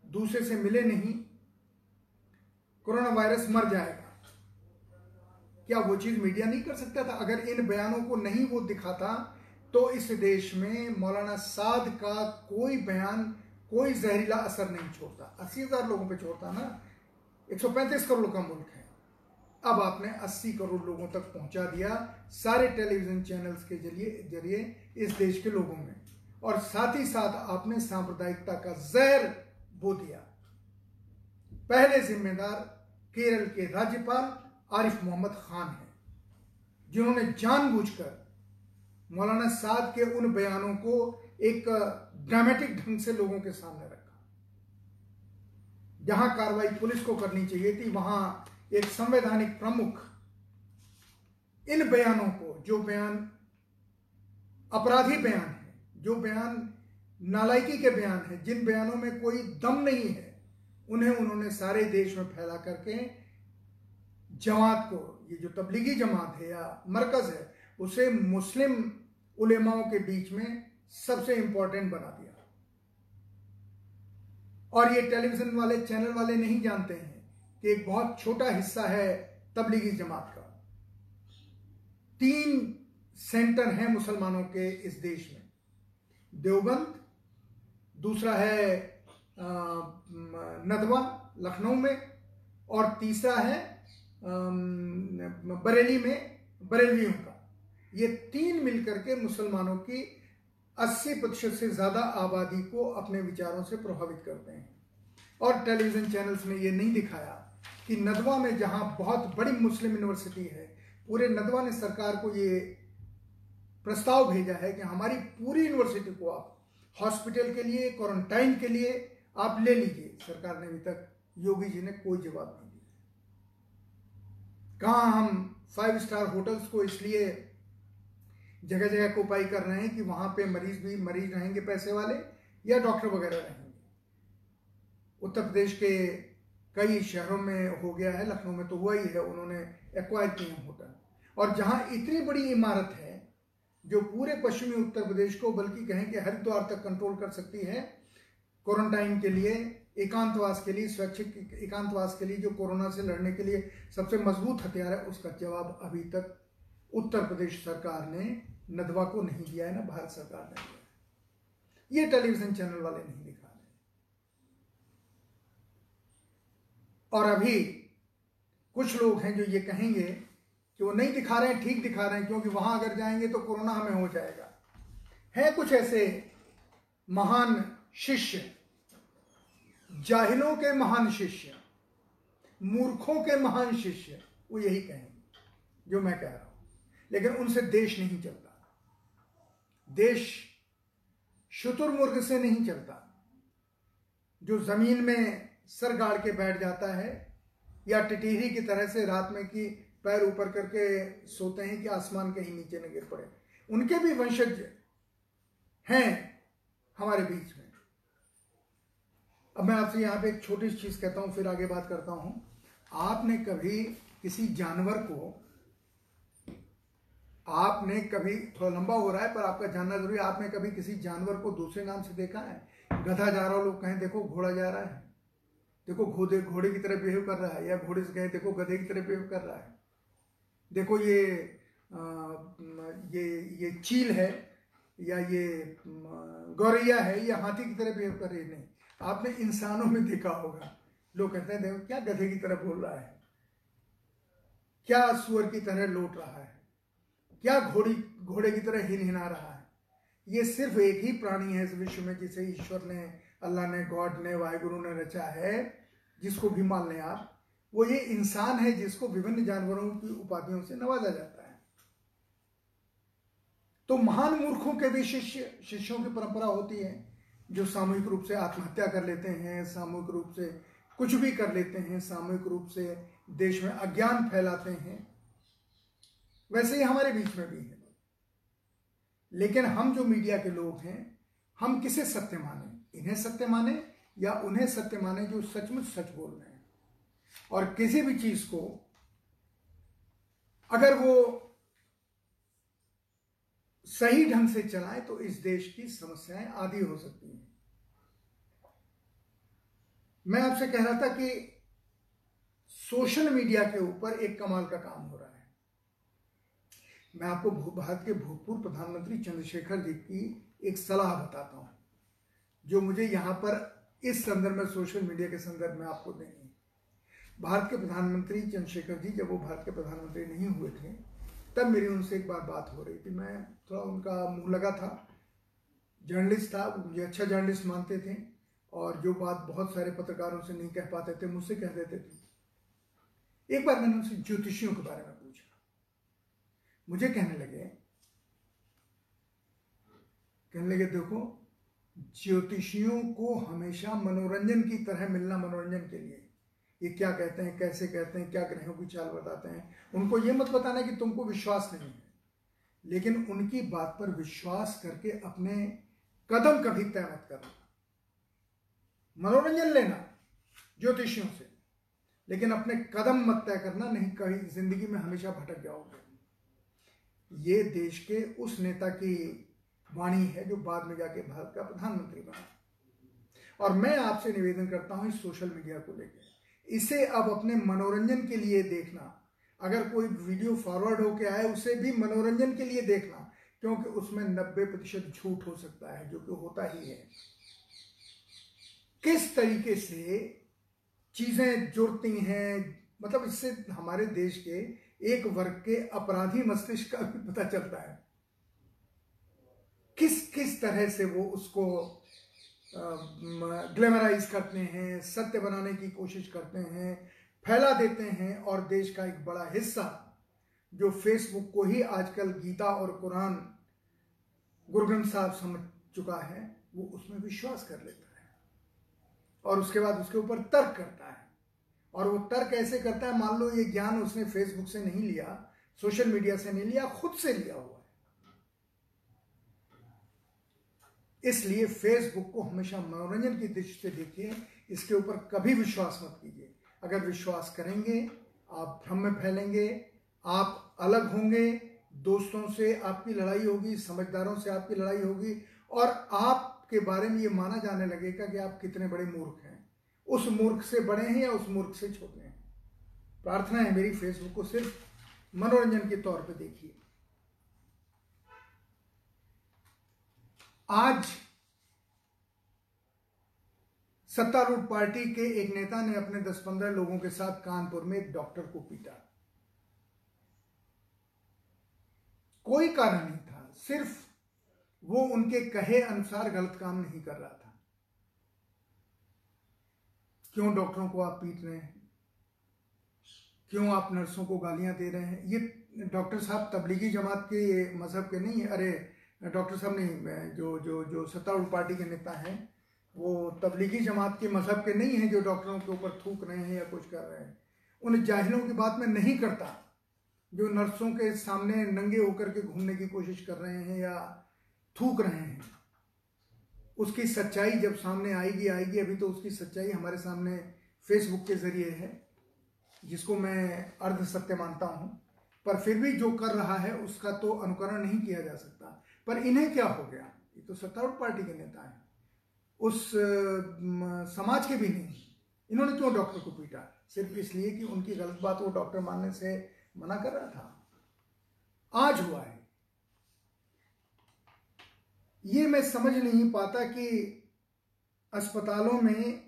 Speaker 1: दूसरे से मिले नहीं कोरोना वायरस मर जाएगा। क्या वो चीज़ मीडिया नहीं कर सकता था? अगर इन बयानों को नहीं वो दिखाता तो इस देश में मौलाना साद का कोई बयान कोई जहरीला असर नहीं छोड़ता। अस्सी हज़ार लोगों पे छोड़ता ना 135 करोड़ का मुल्क है। अब आपने 80 करोड़ लोगों तक पहुँचा दिया सारे टेलीविज़न चैनल्स के ज़रिए ज़रिए इस देश के लोगों में। और साथ ही साथ आपने सांप्रदायिकता का जहर बो दिया। पहले जिम्मेदार केरल के राज्यपाल आरिफ मोहम्मद खान हैं, जिन्होंने जानबूझकर मौलाना साद के उन बयानों को एक ड्रामेटिक ढंग से लोगों के सामने रखा। जहाँ कार्रवाई पुलिस को करनी चाहिए थी, वहाँ एक संवैधानिक प्रमुख इन बयानों को, जो बयान, अपराधी बयान है, जो बयान नालायकी के बयान है, जिन बयानों में कोई दम नहीं है, उन्हें उन्होंने सारे देश में फैला करके जमात को, ये जो तबलीगी जमात है या मरकज है, उसे मुस्लिम उलेमाओं के बीच में सबसे इंपॉर्टेंट बना दिया। और ये टेलीविज़न वाले चैनल वाले नहीं जानते हैं कि एक बहुत छोटा हिस्सा है तबलीगी जमात का। तीन सेंटर हैं मुसलमानों के इस देश में। देवबंद, दूसरा है नदवा, लखनऊ में, और तीसरा है बरेली में, बरेलियों का। ये तीन मिलकर के मुसलमानों की 80 प्रतिशत से ज़्यादा आबादी को अपने विचारों से प्रभावित करते हैं। और टेलीविज़न चैनल्स ने ये नहीं दिखाया कि नदवा में जहाँ बहुत बड़ी मुस्लिम यूनिवर्सिटी है, पूरे नदवा ने सरकार को ये प्रस्ताव भेजा है कि हमारी पूरी यूनिवर्सिटी को आप हॉस्पिटल के लिए, क्वारंटाइन के लिए आप ले लीजिए। सरकार ने अभी तक योगी जी ने कोई जवाब नहीं दिया। कहा हम फाइव स्टार होटल्स को इसलिए जगह जगह को उपाय कर रहे हैं कि वहाँ पे मरीज़ भी, मरीज़ रहेंगे पैसे वाले या डॉक्टर वगैरह रहेंगे। उत्तर प्रदेश के कई शहरों में हो गया है, लखनऊ में तो हुआ ही है, उन्होंने एक्वायर हैं होटल। और जहाँ इतनी बड़ी इमारत है, जो पूरे पश्चिमी उत्तर प्रदेश को बल्कि कहें कि हरिद्वार तक कंट्रोल कर सकती है क्वारंटाइन के लिए, एकांतवास के लिए, स्वैच्छिक एकांतवास के लिए, जो कोरोना से लड़ने के लिए सबसे मज़बूत हथियार है, उसका जवाब अभी तक उत्तर प्रदेश सरकार ने नदवा को नहीं दिया है, ना भारत सरकार ने दिया ये टेलीविज़न चैनल वाले नहीं दिखा रहे और अभी कुछ लोग हैं जो ये कहेंगे कि वो नहीं दिखा रहे हैं, ठीक दिखा रहे हैं, क्योंकि वहाँ अगर जाएँगे तो कोरोना हमें हो जाएगा। है कुछ ऐसे महान शिष्य, जाहिलों के महान शिष्य, मूर्खों के महान शिष्य, वो यही कहेंगे, जो मैं कह रहा हूँ। लेकिन उनसे देश नहीं चलता। देश शुतुरमुर्ग से नहीं चलता। जो ज़मीन में सर गाड़ के बैठ जाता है या टिटीरी की तरह से रात में की पैर ऊपर करके सोते हैं कि आसमान कहीं नीचे न गिर पड़े। उनके भी वंशज हैं हमारे बीच में। अब मैं आपसे यहाँ पे एक छोटी चीज़ कहता हूँ, फिर आगे बात करता हूँ। आपने कभी किसी जानवर को आपने कभी थोड़ा लंबा हो रहा है पर आपका जानना ज़रूरी है आपने कभी किसी जानवर को दूसरे नाम से देखा है? गधा जा रहा हो लोग कहें देखो घोड़ा जा रहा है। देखो घोड़े घोड़े की तरह बिहेव कर रहा है या घोड़े से कहें देखो गधे की तरह बिहेव कर रहा है। देखो ये आ, ये ये चील है या ये गौरैया है या हाथी की तरह बिहेव कर रही है नहीं। आपने इंसानों में देखा होगा। लोग कहते हैं देखो क्या गधे की तरह बोल रहा है? क्या सुअर की तरह लौट रहा है? क्या घोड़ी, घोड़े की तरह हिन हिना रहा है? ये सिर्फ़ एक ही प्राणी है इस विश्व में जिसे ईश्वर ने, अल्लाह ने, गॉड ने, वाहिगुरु ने रचा है, जिसको भी मान लें आप। वो ये इंसान है जिसको विभिन्न जानवरों की उपाधियों से नवाजा जाता है। तो महान मूर्खों के भी शिष्य, शिष्यों की परंपरा होती है, जो सामूहिक रूप से आत्महत्या कर लेते हैं, सामूहिक रूप से कुछ भी कर लेते हैं, सामूहिक रूप से देश में अज्ञान फैलाते हैं। वैसे ही हमारे बीच में भी है। लेकिन हम जो मीडिया के लोग हैं, हम किसे सत्य माने? इन्हें सत्य माने या उन्हें सत्य माने जो सचमुच सच बोल रहे हैं? और किसी भी चीज़ को, अगर वो सही ढंग से चलाएँ तो इस देश की समस्याएँ आधी हो सकती हैं। मैं आपसे कह रहा था कि सोशल मीडिया के ऊपर एक कमाल का काम हो रहा है। मैं आपको भारत के भूतपूर्व प्रधानमंत्री चंद्रशेखर जी की एक सलाह बताता हूँ, जो मुझे यहाँ पर इस संदर्भ में, सोशल मीडिया के संदर्भ में आपको देनी है। भारत के प्रधानमंत्री चंद्रशेखर जी जब वो भारत के प्रधानमंत्री नहीं हुए थे, तब मेरी उनसे एक बार बात हो रही थी। मैं थोड़ा उनका मुँह लगा था। जर्नलिस्ट था मुझे अच्छा जर्नलिस्ट मानते थे और जो बात बहुत सारे पत्रकारों से नहीं कह पाते थे, मुझसे कह देते थे। एक बार मैंने उनसे ज्योतिषियों के बारे में मुझे कहने लगे कहने लगे, देखो, ज्योतिषियों को हमेशा मनोरंजन की तरह मिलना मनोरंजन के लिए। ये क्या कहते हैं, कैसे कहते हैं, क्या ग्रहों की चाल बताते हैं? उनको ये मत बताना कि तुमको विश्वास नहीं है। लेकिन उनकी बात पर विश्वास करके अपने कदम कभी तय मत करना। मनोरंजन लेना, ज्योतिषियों से। लेकिन अपने कदम मत तय करना, नहीं कहीं ज़िंदगी में हमेशा भटक जाओगे। ये देश के उस नेता की वाणी है जो बाद में जाके भारत का प्रधानमंत्री बना। और मैं आपसे निवेदन करता हूँ इस सोशल मीडिया को लेकर इसे अब अपने मनोरंजन के लिए देखना। अगर कोई वीडियो फॉरवर्ड होके आए, उसे भी मनोरंजन के लिए देखना, क्योंकि उसमें 90 प्रतिशत झूठ हो सकता है, जो कि होता ही है। किस तरीके से चीज़ें जुड़ती हैं मतलब इससे हमारे देश के एक वर्ग के अपराधी मस्तिष्क का भी पता चलता है। किस किस तरह से वो उसको ग्लैमराइज करते हैं, सत्य बनाने की कोशिश करते हैं, फैला देते हैं और देश का एक बड़ा हिस्सा, जो फेसबुक को ही आजकल गीता और कुरान गुरु ग्रंथ साहब समझ चुका है, वो उसमें विश्वास कर लेता है और उसके बाद उसके ऊपर तर्क करता है। और वो तर्क ऐसे करता है, मान लो ये ज्ञान उसने फेसबुक से नहीं लिया सोशल मीडिया से नहीं लिया, खुद से लिया हुआ है। इसलिए फेसबुक को हमेशा मनोरंजन की दृष्टि से देखिए, इसके ऊपर कभी विश्वास मत कीजिए। अगर विश्वास करेंगे, आप भ्रम में फैलेंगे, आप अलग होंगे, दोस्तों से आपकी लड़ाई होगी, समझदारों से आपकी लड़ाई होगी, और आपके बारे में ये माना जाने लगेगा कि आप कितने बड़े मूर्ख हैं। उस मूर्ख से बड़े हैं या उस मूर्ख से छोटे हैं? प्रार्थना है मेरी फेसबुक को सिर्फ़ मनोरंजन के तौर पे देखिए। आज सत्तारूढ़ पार्टी के एक नेता ने अपने 10-15 लोगों के साथ कानपुर में एक डॉक्टर को पीटा। कोई कारण नहीं था, सिर्फ़ वो उनके कहे अनुसार गलत काम नहीं कर रहा था। क्यों डॉक्टरों को आप पीट रहे हैं? क्यों आप नर्सों को गालियाँ दे रहे हैं? ये डॉक्टर साहब तबलीगी जमात के मज़हब के नहीं है अरे डॉक्टर साहब नहीं जो जो जो सत्तारूढ़ पार्टी के नेता हैं, वो तबलीगी जमात के मज़हब के नहीं हैं जो डॉक्टरों के ऊपर थूक रहे हैं या कुछ कर रहे हैं। उन जाहिलों की बात में नहीं करता, जो नर्सों के सामने नंगे होकर के घूमने की कोशिश कर रहे हैं या थूक रहे हैं। उसकी सच्चाई जब सामने आएगी आएगी, अभी तो उसकी सच्चाई हमारे सामने फेसबुक के ज़रिए है, जिसको मैं अर्ध सत्य मानता हूँ। पर फिर भी जो कर रहा है, उसका तो अनुकरण नहीं किया जा सकता। पर इन्हें क्या हो गया? ये तो सत्तारूढ़ पार्टी के नेता हैं। उस समाज के भी नहीं। इन्होंने क्यों डॉक्टर को पीटा? सिर्फ़ इसलिए कि उनकी गलत बात वो डॉक्टर मानने से मना कर रहा था। आज हुआ है। ये मैं समझ नहीं पाता कि अस्पतालों में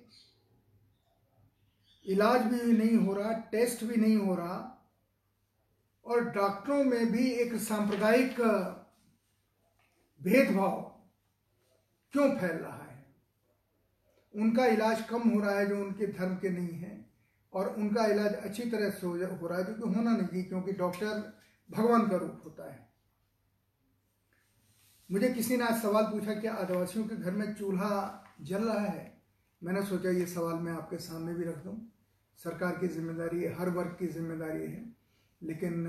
Speaker 1: इलाज भी नहीं हो रहा, टेस्ट भी नहीं हो रहा, और डॉक्टरों में भी एक सांप्रदायिक भेदभाव क्यों फैल रहा है? उनका इलाज कम हो रहा है जो उनके धर्म के नहीं है, और उनका इलाज अच्छी तरह से हो रहा है, जो कि होना नहीं क्योंकि डॉक्टर भगवान का रूप होता है। मुझे किसी ने आज सवाल पूछा कि आदिवासियों के घर में चूल्हा जल रहा है? मैंने सोचा ये सवाल मैं आपके सामने भी रख दूँ। सरकार की ज़िम्मेदारी है, हर वर्ग की ज़िम्मेदारी है। लेकिन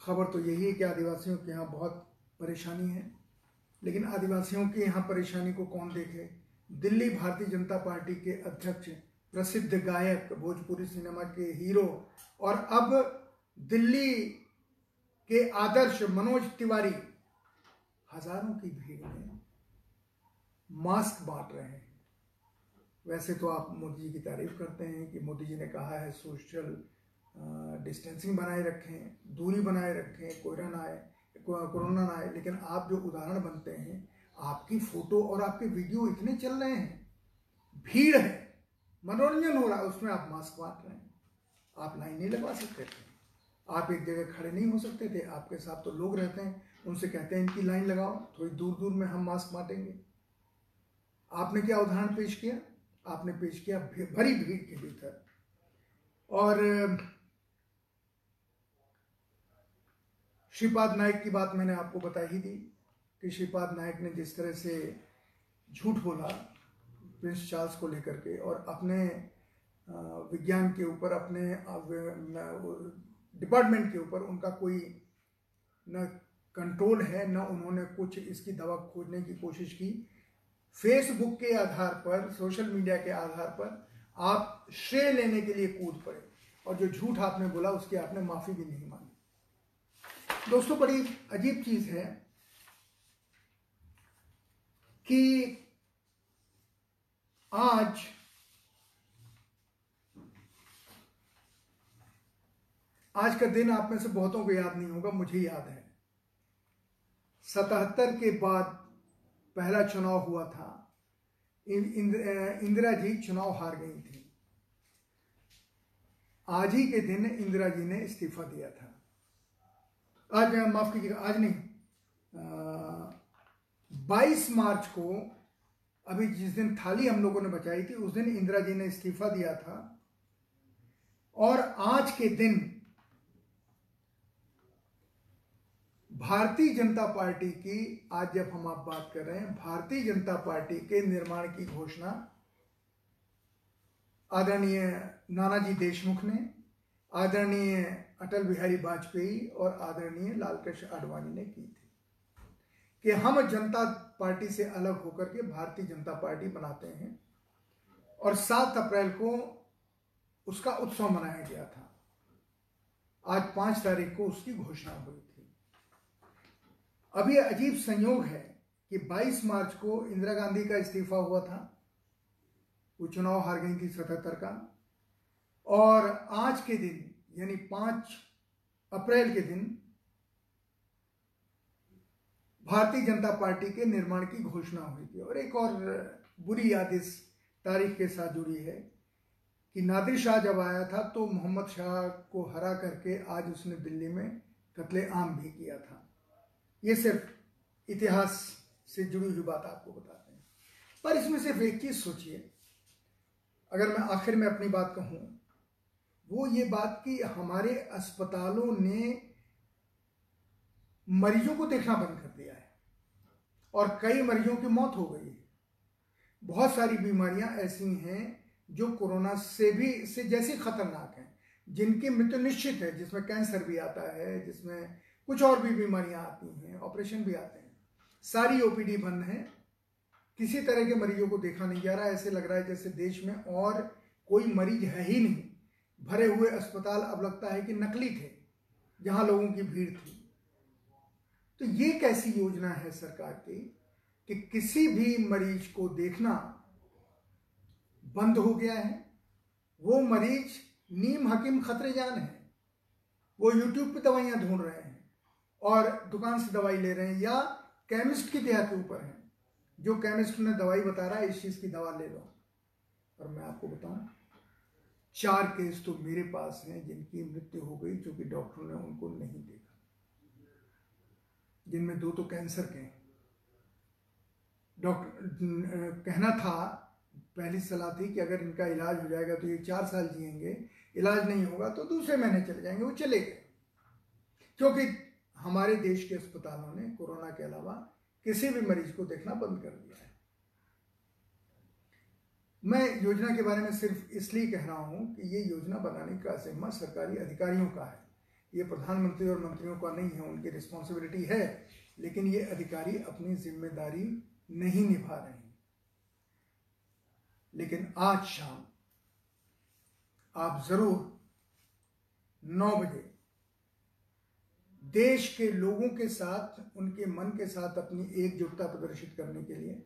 Speaker 1: खबर तो यही है कि आदिवासियों के यहाँ बहुत परेशानी है। लेकिन आदिवासियों के यहाँ परेशानी को कौन देखे? दिल्ली भारतीय जनता पार्टी के अध्यक्ष, प्रसिद्ध गायक, भोजपुरी सिनेमा के हीरो और अब दिल्ली के आदर्श मनोज तिवारी हज़ारों की भीड़ में मास्क बांट रहे हैं। वैसे तो आप मोदी जी की तारीफ़ करते हैं कि मोदी जी ने कहा है, सोशल डिस्टेंसिंग बनाए रखें, दूरी बनाए रखें कोयरा ना आए कोरोना ना आए। लेकिन आप जो उदाहरण बनते हैं, आपकी फ़ोटो और आपके वीडियो इतने चल रहे हैं, भीड़ है, मनोरंजन हो रहा है, उसमें आप मास्क बांट रहे हैं। आप लाइन नहीं लगवा सकते थे। आप एक जगह खड़े नहीं हो सकते थे, आपके साथ तो लोग रहते हैं। उनसे कहते हैं, इनकी लाइन लगाओ, थोड़ी दूर दूर में हम मास्क बांटेंगे। आपने क्या उदाहरण पेश किया? आपने पेश किया भरी भीड़ के भीतर। और, श्रीपाद नायक की बात मैंने आपको बता ही दी कि श्रीपाद नायक ने जिस तरह से झूठ बोला, प्रिंस चार्ल्स को लेकर के, और अपने विज्ञान के ऊपर, अपने डिपार्टमेंट के ऊपर उनका कोई, न कंट्रोल है, न उन्होंने कुछ इसकी दवा खोजने की कोशिश की। फेसबुक के आधार पर, सोशल मीडिया के आधार पर आप श्रेय लेने के लिए कूद पड़े और जो झूठ आपने बोला, उसकी आपने माफ़ी भी नहीं मांगी। दोस्तों, बड़ी अजीब चीज़ है कि आज आज का दिन आप में से बहुतों को याद नहीं होगा, मुझे याद है। सतहत्तर के बाद पहला चुनाव हुआ था। इंदिरा जी चुनाव हार गई थी। आज ही के दिन इंदिरा जी ने इस्तीफा दिया था। आज माफ़ कीजिएगा, आज नहीं। बाईस मार्च को, अभी जिस दिन थाली हम लोगों ने बचाई थी, उस दिन इंदिरा जी ने इस्तीफा दिया था। और आज के दिन भारतीय जनता पार्टी की, आज जब हम आप बात कर रहे हैं, भारतीय जनता पार्टी के निर्माण की घोषणा आदरणीय नानाजी देशमुख ने, आदरणीय अटल बिहारी वाजपेयी और आदरणीय लालकृष्ण आडवाणी ने की थी कि हम जनता पार्टी से अलग होकर के भारतीय जनता पार्टी बनाते हैं और सात अप्रैल को उसका उत्सव मनाया गया था। आज पाँच तारीख को उसकी घोषणा हुई। अब अजीब संयोग है कि 22 मार्च को इंदिरा गांधी का इस्तीफा हुआ था। वो चुनाव हार गई थी सतहत्तर का। और आज के दिन, यानी पाँच अप्रैल के दिन, भारतीय जनता पार्टी के निर्माण की घोषणा हुई थी। और एक और बुरी याद इस तारीख के साथ जुड़ी है कि नादिर शाह जब आया था तो मोहम्मद शाह को हरा करके आज उसने दिल्ली में कत्ले आम भी किया था। ये सिर्फ़ इतिहास से जुड़ी हुई बात आपको बताते हैं। पर इसमें सिर्फ़ एक चीज़ सोचिए। अगर मैं आखिर में अपनी बात कहूँ, वो ये बात कि हमारे अस्पतालों ने मरीजों को देखना बंद कर दिया है और कई मरीजों की मौत हो गई है। बहुत सारी बीमारियाँ ऐसी हैं जो कोरोना से भी, से जैसी खतरनाक हैं, जिनकी मृत्यु निश्चित है, जिसमें कैंसर भी आता है, जिसमें कुछ और भी बीमारियाँ आती हैं, ऑपरेशन भी आते हैं। सारी ओपीडी बंद है। किसी तरह के मरीजों को देखा नहीं जा रहा, ऐसे लग रहा है जैसे देश में और कोई मरीज़ है ही नहीं। भरे हुए अस्पताल अब लगता है कि नकली थे, जहाँ लोगों की भीड़ थी। तो ये कैसी योजना है सरकार की कि किसी भी मरीज़ को देखना बंद हो गया है? वो मरीज़ नीम हकीम खतरे जान है। वो यूट्यूब पे दवाइयाँ ढूंढ रहे हैं। और दुकान से दवाई ले रहे हैं या केमिस्ट की देहा के ऊपर है। जो केमिस्ट ने दवाई बता रहा है, इस चीज़ की दवा ले लो। और मैं आपको बताऊँ, चार केस तो मेरे पास हैं जिनकी मृत्यु हो गई क्योंकि डॉक्टरों ने उनको नहीं देखा। जिनमें दो तो कैंसर के डॉक्टर कहना था पहली सलाह थी कि अगर इनका इलाज हो जाएगा तो ये चार साल जिएँगे, इलाज नहीं होगा तो दूसरे महीने चले जाएँगे, वो चले गए। क्योंकि हमारे देश के अस्पतालों ने कोरोना के अलावा किसी भी मरीज़ को देखना बंद कर दिया है। मैं योजना के बारे में सिर्फ़ इसलिए कह रहा हूँ कि ये योजना बनाने का जिम्मा सरकारी अधिकारियों का है। ये प्रधानमंत्री और मंत्रियों का नहीं है, उनकी रिस्पॉन्सिबिलिटी है, लेकिन ये अधिकारी अपनी ज़िम्मेदारी नहीं निभा रहे लेकिन आज शाम आप ज़रूर नौ बजे देश के लोगों के साथ, उनके मन के साथ अपनी एकजुटता प्रदर्शित करने के लिए।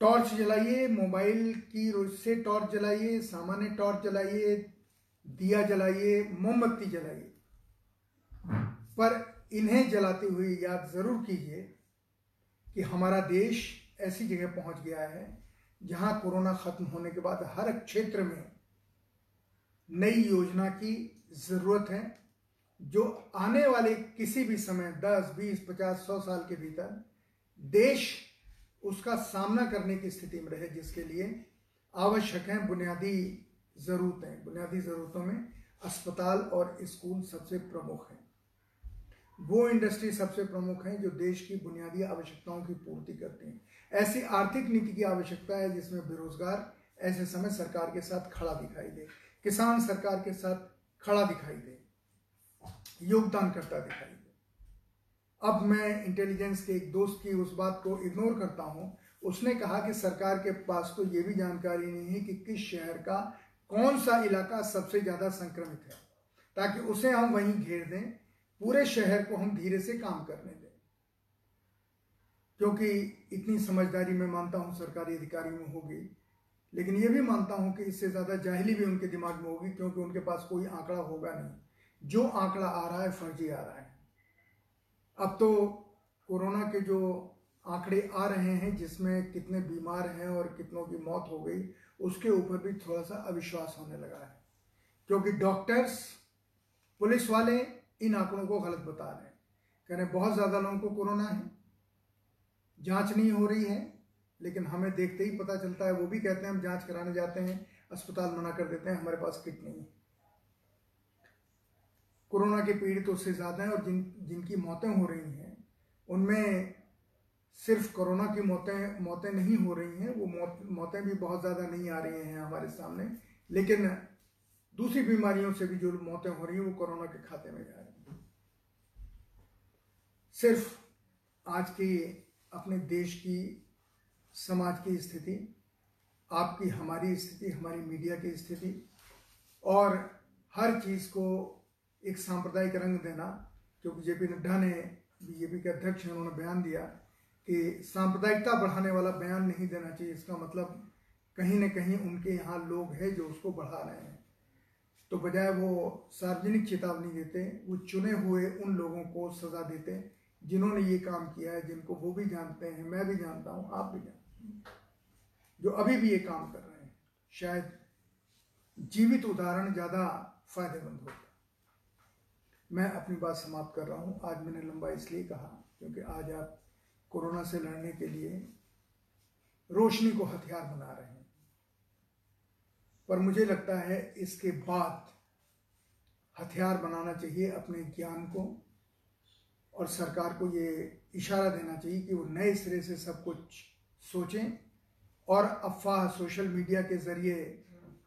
Speaker 1: टॉर्च जलाइए, मोबाइल की से टॉर्च जलाइए, सामान्य टॉर्च जलाइए, दिया जलाइए, मोमबत्ती जलाइए। पर इन्हें जलाते हुए याद ज़रूर कीजिए कि हमारा देश ऐसी जगह पहुँच गया है, जहाँ कोरोना खत्म होने के बाद हर क्षेत्र में नई योजना की ज़रूरत है। जो आने वाले किसी भी समय 10, 20, 50, 100 साल के भीतर देश उसका सामना करने की स्थिति में रहे जिसके लिए आवश्यक है बुनियादी ज़रूरतें। बुनियादी ज़रूरतों में अस्पताल और स्कूल सबसे प्रमुख हैं। वो इंडस्ट्री सबसे प्रमुख है जो देश की बुनियादी आवश्यकताओं की पूर्ति करती हैं। ऐसी आर्थिक नीति की आवश्यकता है जिसमें बेरोजगार ऐसे समय सरकार के साथ खड़ा दिखाई दे किसान सरकार के साथ खड़ा दिखाई दे। योगदान करता दिखाई दे। अब मैं इंटेलिजेंस के एक दोस्त की उस बात को इग्नोर करता हूँ। उसने कहा कि सरकार के पास तो ये भी जानकारी नहीं है कि किस शहर का, कौन सा इलाका सबसे ज़्यादा संक्रमित है। ताकि उसे हम वहीं घेर दें, पूरे शहर को हम धीरे से काम करने दें। क्योंकि इतनी समझदारी मैं मानता हूँ सरकारी अधिकारियों में होगी। लेकिन यह भी मानता हूँ कि इससे ज़्यादा जाहली भी उनके दिमाग में होगी, क्योंकि उनके पास कोई आंकड़ा होगा नहीं। जो आंकड़ा आ रहा है, फर्जी आ रहा है। अब तो कोरोना के जो आंकड़े आ रहे हैं, जिसमें कितने बीमार हैं और कितनों की मौत हो गई, उसके ऊपर भी थोड़ा सा अविश्वास होने लगा है। क्योंकि डॉक्टर्स, पुलिस वाले इन आंकड़ों को गलत बता रहे हैं। कह रहे बहुत ज़्यादा लोगों को कोरोना है। जाँच नहीं हो रही है, लेकिन हमें देखते ही पता चलता है, वो भी कहते हैं, हम जाँच कराने जाते हैं, अस्पताल मना कर देते हैं, हमारे पास किट नहीं है। कोरोना के पीड़ित उससे ज़्यादा हैं और जिन, जिनकी मौतें हो रही हैं, उनमें सिर्फ़ कोरोना की मौतें मौतें नहीं हो रही हैं, वो मौत, मौतें भी बहुत ज़्यादा नहीं आ रही हैं हमारे सामने, लेकिन दूसरी बीमारियों से भी जो मौतें हो रही हैं, वो कोरोना के खाते में जा रही हैं। सिर्फ़ आज की अपने देश की, समाज की स्थिति, आपकी, हमारी स्थिति, हमारी मीडिया की स्थिति और हर चीज़ को एक सांप्रदायिक रंग देना, क्योंकि जेपी नड्डा ने बीजेपी के अध्यक्ष हैं, उन्होंने बयान दिया कि सांप्रदायिकता बढ़ाने वाला बयान नहीं देना चाहिए। इसका मतलब कहीं ना कहीं उनके यहाँ लोग हैं जो उसको बढ़ा रहे हैं। तो बजाय वो सार्वजनिक चेतावनी देते, वो चुने हुए उन लोगों को सजा देते जिन्होंने ये काम किया है, जिनको वो भी जानते हैं, मैं भी जानता हूँ, आप भी जानते हैं, जो अभी भी ये काम कर रहे हैं। शायद जीवित उदाहरण ज़्यादा फ़ायदेमंद होता मैं अपनी बात समाप्त कर रहा हूँ। आज मैंने लंबा इसलिए कहा क्योंकि आज आप कोरोना से लड़ने के लिए रोशनी को हथियार बना रहे हैं। पर मुझे लगता है इसके बाद हथियार बनाना चाहिए अपने ज्ञान को और सरकार को ये इशारा देना चाहिए कि वो नए सिरे से सब कुछ सोचें और अफवाह सोशल मीडिया के ज़रिए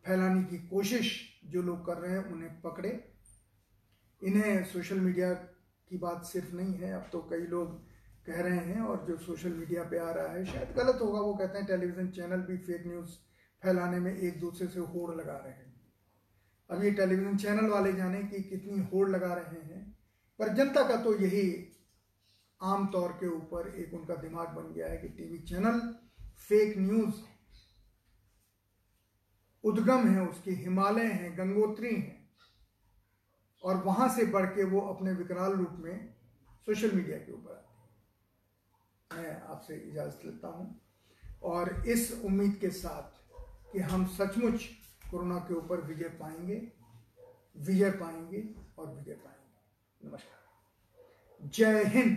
Speaker 1: फैलाने की कोशिश जो लोग कर रहे हैं उन्हें पकड़े। इन्हें सोशल मीडिया की बात सिर्फ़ नहीं है, अब तो कई लोग कह रहे हैं और जो सोशल मीडिया पे आ रहा है, शायद गलत होगा, वो कहते हैं टेलीविज़न चैनल भी फेक न्यूज़ फैलाने में एक दूसरे से होड़ लगा रहे हैं। अब ये टेलीविज़न चैनल वाले जाने कि कितनी होड़ लगा रहे हैं, पर जनता का तो यही आम तौर के ऊपर एक उनका दिमाग बन गया है कि टीवी चैनल फेक न्यूज़ उद्गम है, उसके हिमालय हैं, गंगोत्री हैं। और वहाँ से बढ़ के वो अपने विकराल रूप में सोशल मीडिया के ऊपर आते मैं आपसे इजाज़त लेता हूँ। और इस उम्मीद के साथ कि हम सचमुच कोरोना के ऊपर विजय पाएँगे विजय पाएँगे और विजय पाएँगे। नमस्कार। जय हिंद।